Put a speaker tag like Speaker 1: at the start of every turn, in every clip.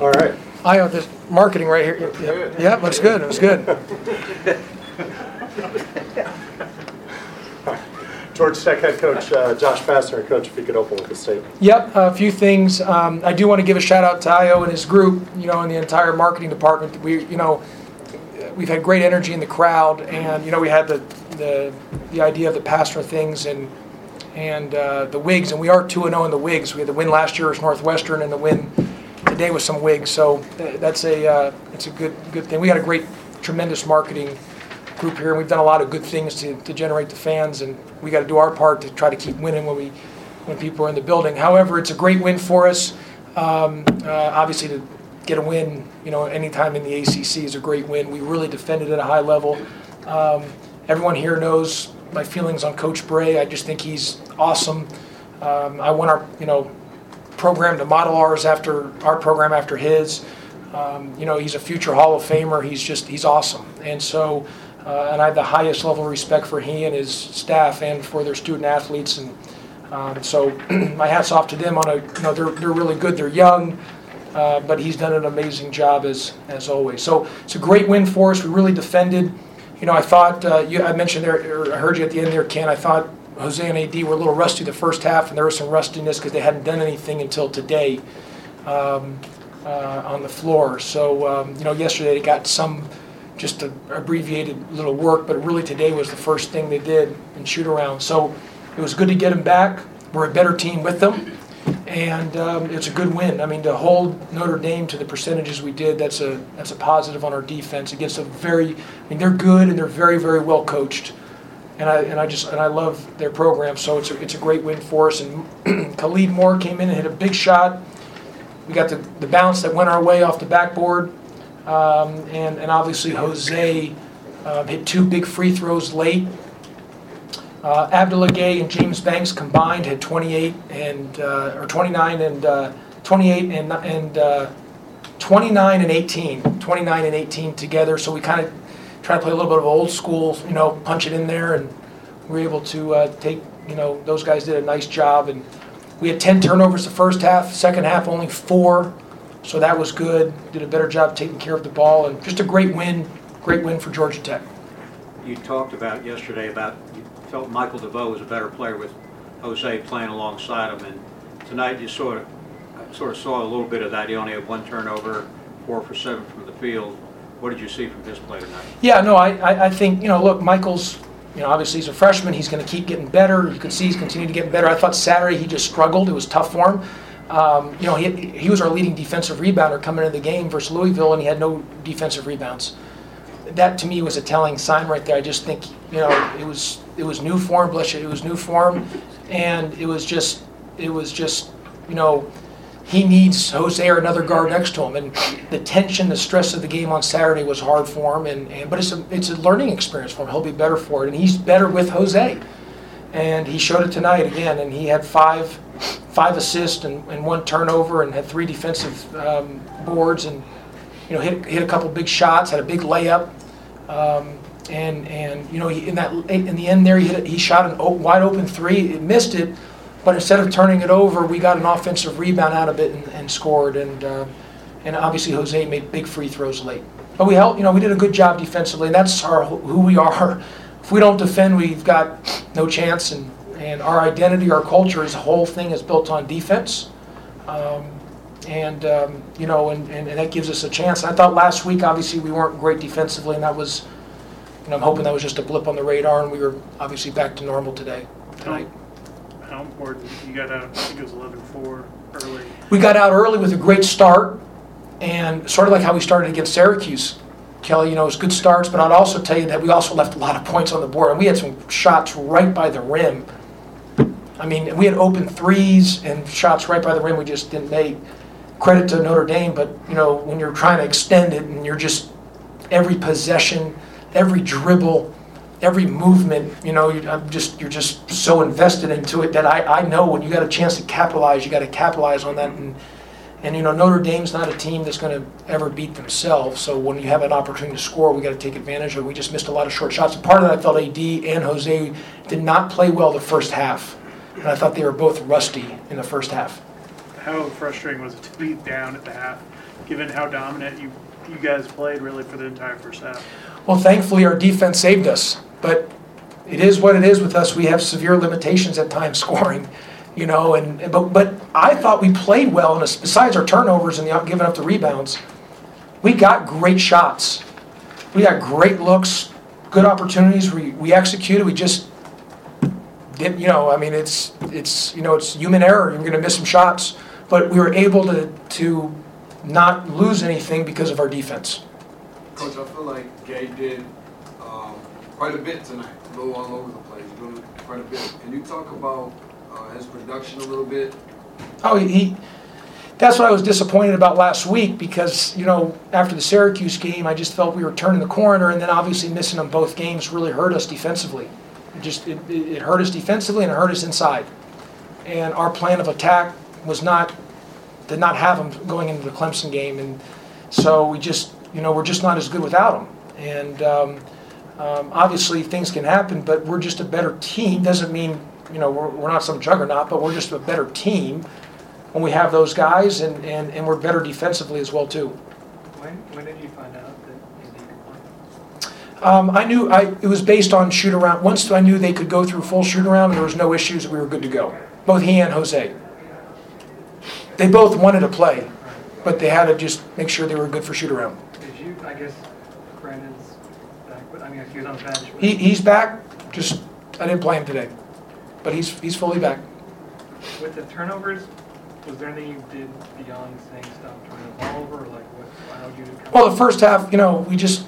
Speaker 1: All right.
Speaker 2: I have this marketing right here. Yep,
Speaker 1: Good.
Speaker 2: Yep, looks good, It looks good.
Speaker 1: Georgia Tech head coach uh, Josh Pastner, coach, if you could open with a statement.
Speaker 2: Yep, a few things. Um, I do want to give a shout out to Io and his group, you know, and the entire marketing department. We, you know, we've had great energy in the crowd, and you know, we had the the, the idea of the pastor things and and uh, the wigs, and we are two and zero in the wigs. We had the win last year was Northwestern, and the win today with some wigs. So that's a uh, it's a good good thing. We got a great, tremendous marketing group here, and we've done a lot of good things to, to generate the fans, and we got to do our part to try to keep winning when we when people are in the building. However, it's a great win for us. Um, uh, obviously, to get a win, you know, anytime in the ACC is a great win. We really defended at a high level. Um, everyone here knows my feelings on Coach Brey. I just think he's awesome. Um, I want our, you know, program to model ours after our program after his. Um, you know, he's a future Hall of Famer. He's just he's awesome, and so uh, and I have the highest level of respect for he and his staff and for their student athletes, and um, so my hats off to them. On a you know they're they're really good. They're young. Uh, but he's done an amazing job as as always. So it's a great win for us. We really defended. You know, I thought uh, you, I mentioned there, I heard you at the end there, Ken. I thought Jose and AD were a little rusty the first half, and there was some rustiness because they hadn't done anything until today um, uh, on the floor. So um, you know, yesterday they got some just a abbreviated little work, but really today was the first thing they did in shoot around. So it was good to get them back. We're a better team with them and um, it's a good win. I mean, to hold Notre Dame to the percentages we did, that's a that's a positive on our defense against a very. I mean, they're good and they're very very well coached, and I and I just and I love their program. So it's a, it's a great win for us. And Khalid Moore came in and hit a big shot. We got the, the bounce that went our way off the backboard, um, and and obviously Jose uh, hit two big free throws late. Uh, Abdoulaye Gueye and James Banks combined had 28 and, uh, or 29 and, uh, 28 and, and, uh, 29 and 18, 29 and 18 together. So we kind of try to play a little bit of old school, you know, punch it in there and we were able to, uh, take, you know, those guys did a nice job and we had 10 turnovers the first half, second half only four. So that was good. Did a better job taking care of the ball and just a great win, great win for Georgia Tech.
Speaker 3: You talked about yesterday about, you felt Michael DeVoe was a better player with Jose playing alongside him, and tonight you sort of, sort of saw a little bit of that. He only had one turnover, four for seven from the field. What did you see from his play tonight?
Speaker 2: Yeah, no, I, I, I think, you know, look, Michael's, you know, obviously he's a freshman, he's gonna keep getting better, you can see he's continuing to get better. I thought Saturday he just struggled, it was tough for him. Um, you know, he, he was our leading defensive rebounder coming into the game versus Louisville, and he had no defensive rebounds. That to me was a telling sign right there. I just think, you know, it was, it was new form, bless you, it was new form, and it was just, it was just, you know, he needs Jose or another guard next to him. And the tension, the stress of the game on Saturday was hard for him. And, and but it's a it's a learning experience for him. He'll be better for it, and he's better with Jose. And he showed it tonight again. And he had five five assists and, and one turnover, and had three defensive um, boards, and you know hit hit a couple big shots, had a big layup. Um, and and you know he, in that in the end there he hit, he shot an wide open three, it missed it, but instead of turning it over, we got an offensive rebound out of it and, and scored. And uh, and obviously Jose made big free throws late. But we helped, you know, we did a good job defensively, and that's our who we are. If we don't defend, we've got no chance. And and our identity, our culture, is whole thing is built on defense. Um, and um, you know, and, and, and that gives us a chance. I thought last week, obviously, we weren't great defensively, and that was, you know, I'm hoping that was just a blip on the radar, and we were obviously back to normal today. Tonight.
Speaker 4: How important, you got out, I think it was 11-4 early.
Speaker 2: We got out early with a great start, and sort of like how we started against Syracuse. Kelly, you know, it was good starts, but I'd also tell you that we also left a lot of points on the board, and we had some shots right by the rim. I mean, we had open threes and shots right by the rim we just didn't make. Credit to Notre Dame, but you know, when you're trying to extend it and you're just every possession, every dribble, every movement, you know, I'm just you're just so invested into it that I, I know when you got a chance to capitalize, you got to capitalize on that. And and you know, Notre Dame's not a team that's going to ever beat themselves. So when you have an opportunity to score, we got to take advantage of. it. We just missed a lot of short shots. And part of that, I felt AD and Jose did not play well the first half, and I thought they were both rusty in the first half.
Speaker 4: how frustrating was it to be down at the half, given how dominant you, you guys played really for the entire first half?
Speaker 2: Well, thankfully, our defense saved us, but it is what it is with us. We have severe limitations at times scoring, you know, and, but, but I thought we played well, and besides our turnovers and the giving up the rebounds, we got great shots. We got great looks, good opportunities, we, we executed, we just didn't, you know, I mean, it's, it's, you know, it's human error, you're gonna miss some shots, but we were able to, to not lose anything because of our defense.
Speaker 5: Coach, I feel like Gueye did quite a bit tonight, a little all over the place, doing quite a bit. Can you talk about uh, his production a little bit?
Speaker 2: Oh, he- he, that's what I was disappointed about last week because, you know, after the Syracuse game, I just felt we were turning the corner and then obviously missing them both games really hurt us defensively. It just, it, it hurt us defensively and it hurt us inside. And our plan of attack was not, did not have them going into the Clemson game. And so we just, you know, we're just not as good without them. And um, um, obviously, things can happen, but we're just a better team. Doesn't mean, you know, we're, we're not some juggernaut, but we're just a better team when we have those guys, and, and, and we're better defensively as well, too.
Speaker 6: When, when did you find out that play?
Speaker 2: Um, I knew, I, it was based on shoot around, once I knew they could go through full shoot around, and there was no issues, we were good to go. Both he and Jose. They both wanted to play, but they had to just make sure they were good for shoot around.
Speaker 6: Did you, I guess Brandon's I mean, he was on the bench.
Speaker 2: He, he's back, just, I didn't play him today, but he's, he's fully back.
Speaker 6: With the turnovers, was there anything you did beyond saying stop turning the ball over, or like what, allowed you? to? come-
Speaker 2: Well, the first half, you know, we just,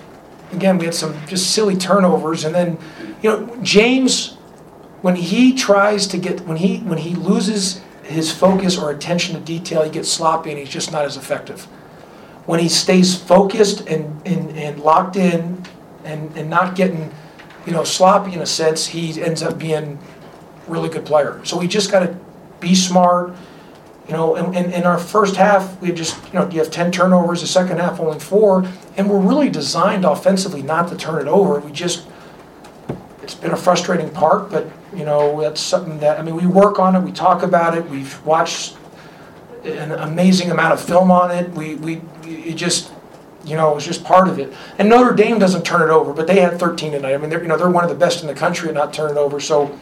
Speaker 2: again, we had some just silly turnovers, and then, you know, James, when he tries to get, when he, when he loses his focus or attention to detail, he gets sloppy and he's just not as effective. When he stays focused and, and, and locked in and, and not getting, you know, sloppy in a sense, he ends up being really good player. So we just gotta be smart, you know, in, in, our first half, we just, you know, you have ten turnovers, the second half only four, and we're really designed offensively not to turn it over. We just, it's been a frustrating part, but, you know, that's something that, I mean, we work on it, we talk about it, we've watched an amazing amount of film on it, we, we, it just, you know, it was just part of it. And Notre Dame doesn't turn it over, but they had thirteen tonight. I mean, they're, you know, they're one of the best in the country at not turning it over, so,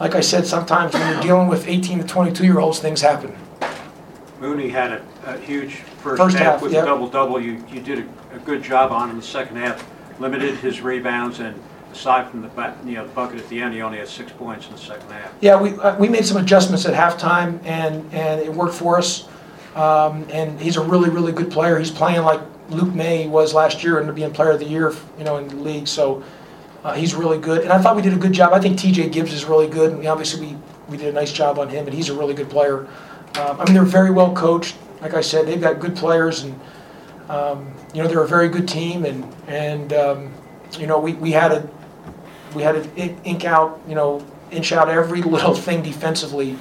Speaker 2: like I said, sometimes when you're dealing with eighteen to twenty-two year olds, things happen.
Speaker 3: Mooney had a, a huge
Speaker 2: First
Speaker 3: first
Speaker 2: half,
Speaker 3: half with
Speaker 2: yep.
Speaker 3: a double-double. You, you did a, a good job on him in the second half, limited his rebounds, and aside from the, you know, the bucket at the end, he only had six points in the second half.
Speaker 2: Yeah, we, uh, we made some adjustments at halftime, and, and it worked for us. Um, and he's a really, really good player. He's playing like Luke Maye was last year and being player of the year, you know, in the league. So uh, he's really good. And I thought we did a good job. I think TJ Gibbs is really good. And obviously, we, we did a nice job on him, and he's a really good player. Um, I mean, they're very well coached. Like I said, they've got good players, and, um, you know, they're a very good team. And, and um, you know, we, we had a, we had to in- ink out, you know, inch out every little thing defensively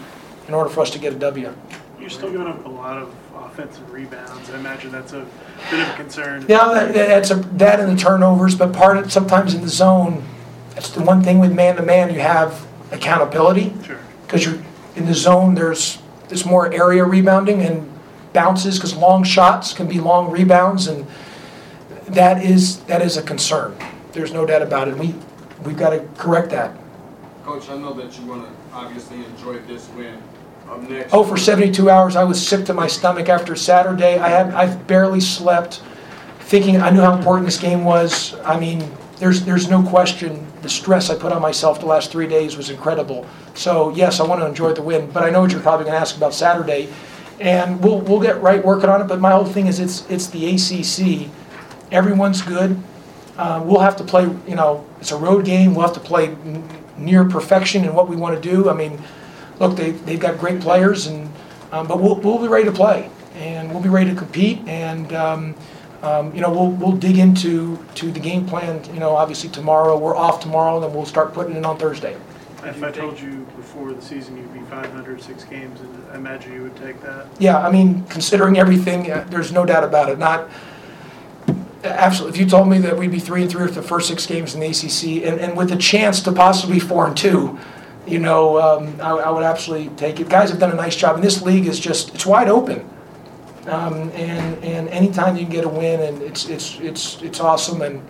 Speaker 2: in order for us to get a W.
Speaker 4: You're still giving up a lot of offensive rebounds. I imagine that's a bit of a concern.
Speaker 2: Yeah, that, that's a, that and the turnovers, but part of, sometimes in the zone, that's the one thing with man-to-man, you have accountability.
Speaker 4: Sure.
Speaker 2: Because you're, in the zone, there's, there's more area rebounding and bounces, because long shots can be long rebounds, and that is, that is a concern. There's no doubt about it. We, we've got to correct that.
Speaker 5: Coach, I know that you want to obviously enjoy this win.
Speaker 2: Oh, for 72 hours, I was sick to my stomach after Saturday. I I've barely slept, thinking, I knew how important this game was. I mean, there's, there's no question, the stress I put on myself the last three days was incredible. So, yes, I want to enjoy the win, but I know what you're probably going to ask about Saturday. And we'll, we'll get right working on it, but my whole thing is it's, it's the ACC. Everyone's good. Uh, we'll have to play, you know, it's a road game. We'll have to play n- near perfection in what we want to do. I mean, look, they, they've got great players, and, um, but we'll, we'll be ready to play, and we'll be ready to compete, and, um, um, you know, we'll, we'll dig into, to the game plan, you know, obviously tomorrow, we're off tomorrow, then we'll start putting it in on Thursday.
Speaker 4: If I told you before the season you'd be 500, six games, and I imagine you would take that.
Speaker 2: Yeah, I mean, considering everything, uh, there's no doubt about it, not, absolutely, if you told me that we'd be three and three with the first six games in the ACC, and, and with a chance to possibly four and two, you know, um, I, I would absolutely take it. Guys have done a nice job, and this league is just, it's wide open. Um, and, and anytime you can get a win, and it's, it's, it's, it's awesome, and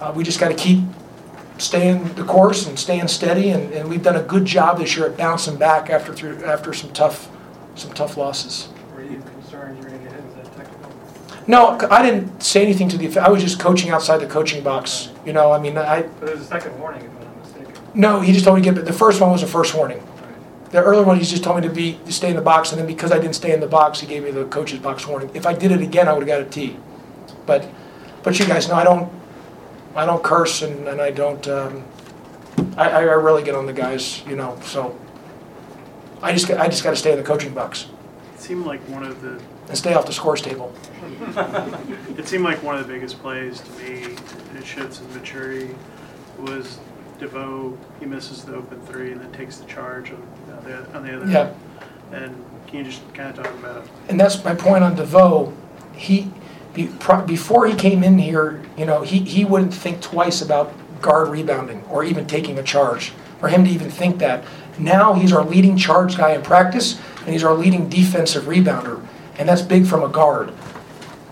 Speaker 2: uh, we just gotta keep staying the course and staying steady, and, and we've done a good job this year at bouncing back after, through, after some tough, some tough losses.
Speaker 6: Were you concerned you were gonna get hit? That technical?
Speaker 2: No, I didn't say anything to the, effect- I was just coaching outside the coaching box, you know, I mean, I,
Speaker 6: But there's a second warning, if I'm not mistaken.
Speaker 2: No, he just told me to get, the first one was a first warning. The earlier one, he just told me to be, to stay in the box, and then because I didn't stay in the box, he gave me the coach's box warning. If I did it again, I would've got a T. But, but you guys know, I don't, I don't curse and, and I don't, um, I, I really get on the guys, you know, so. I just, got- I just gotta stay in the coaching box
Speaker 4: It seemed like one of the,
Speaker 2: and stay off the scores table.
Speaker 4: it seemed like one of the biggest plays to me, it showed some maturity, was DeVoe, he misses the open three and then takes the charge on the, on the other.
Speaker 2: Yeah.
Speaker 4: And can you just kind of talk about, it?
Speaker 2: And that's my point on DeVoe. He, be- pro- before he came in here, you know, he, he wouldn't think twice about guard rebounding or even taking a charge, for him to even think that. Now he's our leading charge guy in practice, and he's our leading defensive rebounder, and that's big from a guard.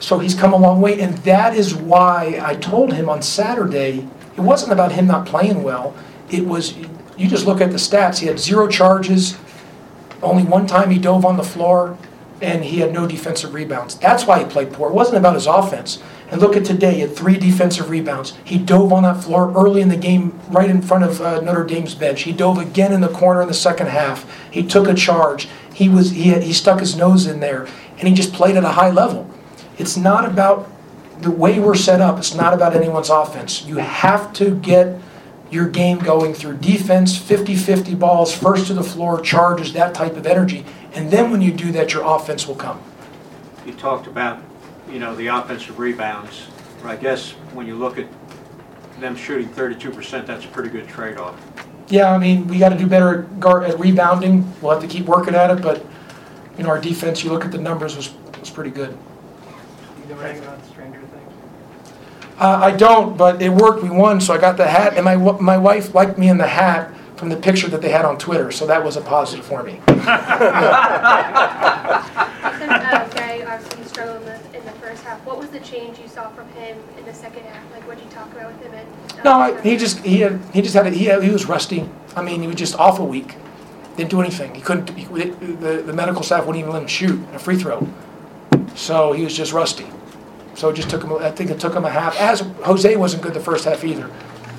Speaker 2: So he's come a long way, and that is why I told him on Saturday, it wasn't about him not playing well. It was, you just look at the stats, he had zero charges, only one time he dove on the floor, and he had no defensive rebounds. That's why he played poor. It wasn't about his offense. And look at today, he had three defensive rebounds. He dove on that floor early in the game, right in front of uh, Notre Dame's bench. He dove again in the corner in the second half. He took a charge. He was he, had, he stuck his nose in there, and he just played at a high level. It's not about the way we're set up. It's not about anyone's offense. You have to get your game going through defense, 50-50 balls, first to the floor, charges, that type of energy. And then when you do that, your offense will come.
Speaker 3: You talked about, you know, the offensive rebounds. I guess when you look at them shooting 32%, that's a pretty good trade-off.
Speaker 2: Yeah, I mean, we got to do better at guard, at rebounding. We'll have to keep working at it, but, you know, our defense, you look at the numbers, was, was pretty good.
Speaker 6: You know anything about Stranger Things?
Speaker 2: Uh, I don't, but it worked. We won, so I got the hat, and my, my wife liked me in the hat from the picture that they had on Twitter, so that was a positive for me.
Speaker 7: Since Gary obviously struggled in the, in the first half, what was the change you saw from him in the second half? Like, what did you talk about with him? And,
Speaker 2: No, I, he just he had he just had a, he had, he was rusty. I mean, he was just awful weak. Didn't do anything. He couldn't. He, the the medical staff wouldn't even let him shoot a free throw. So he was just rusty. So it just took him. I think it took him a half. As Jose wasn't good the first half either.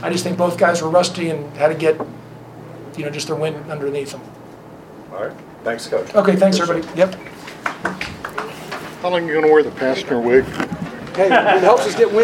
Speaker 2: I just think both guys were rusty and had to get, you know, just their wind underneath them.
Speaker 1: All right, thanks, Coach.
Speaker 2: Okay, thanks everybody. Yep.
Speaker 8: How long are you gonna wear the Pastner wig?
Speaker 2: Hey, it helps us get wind.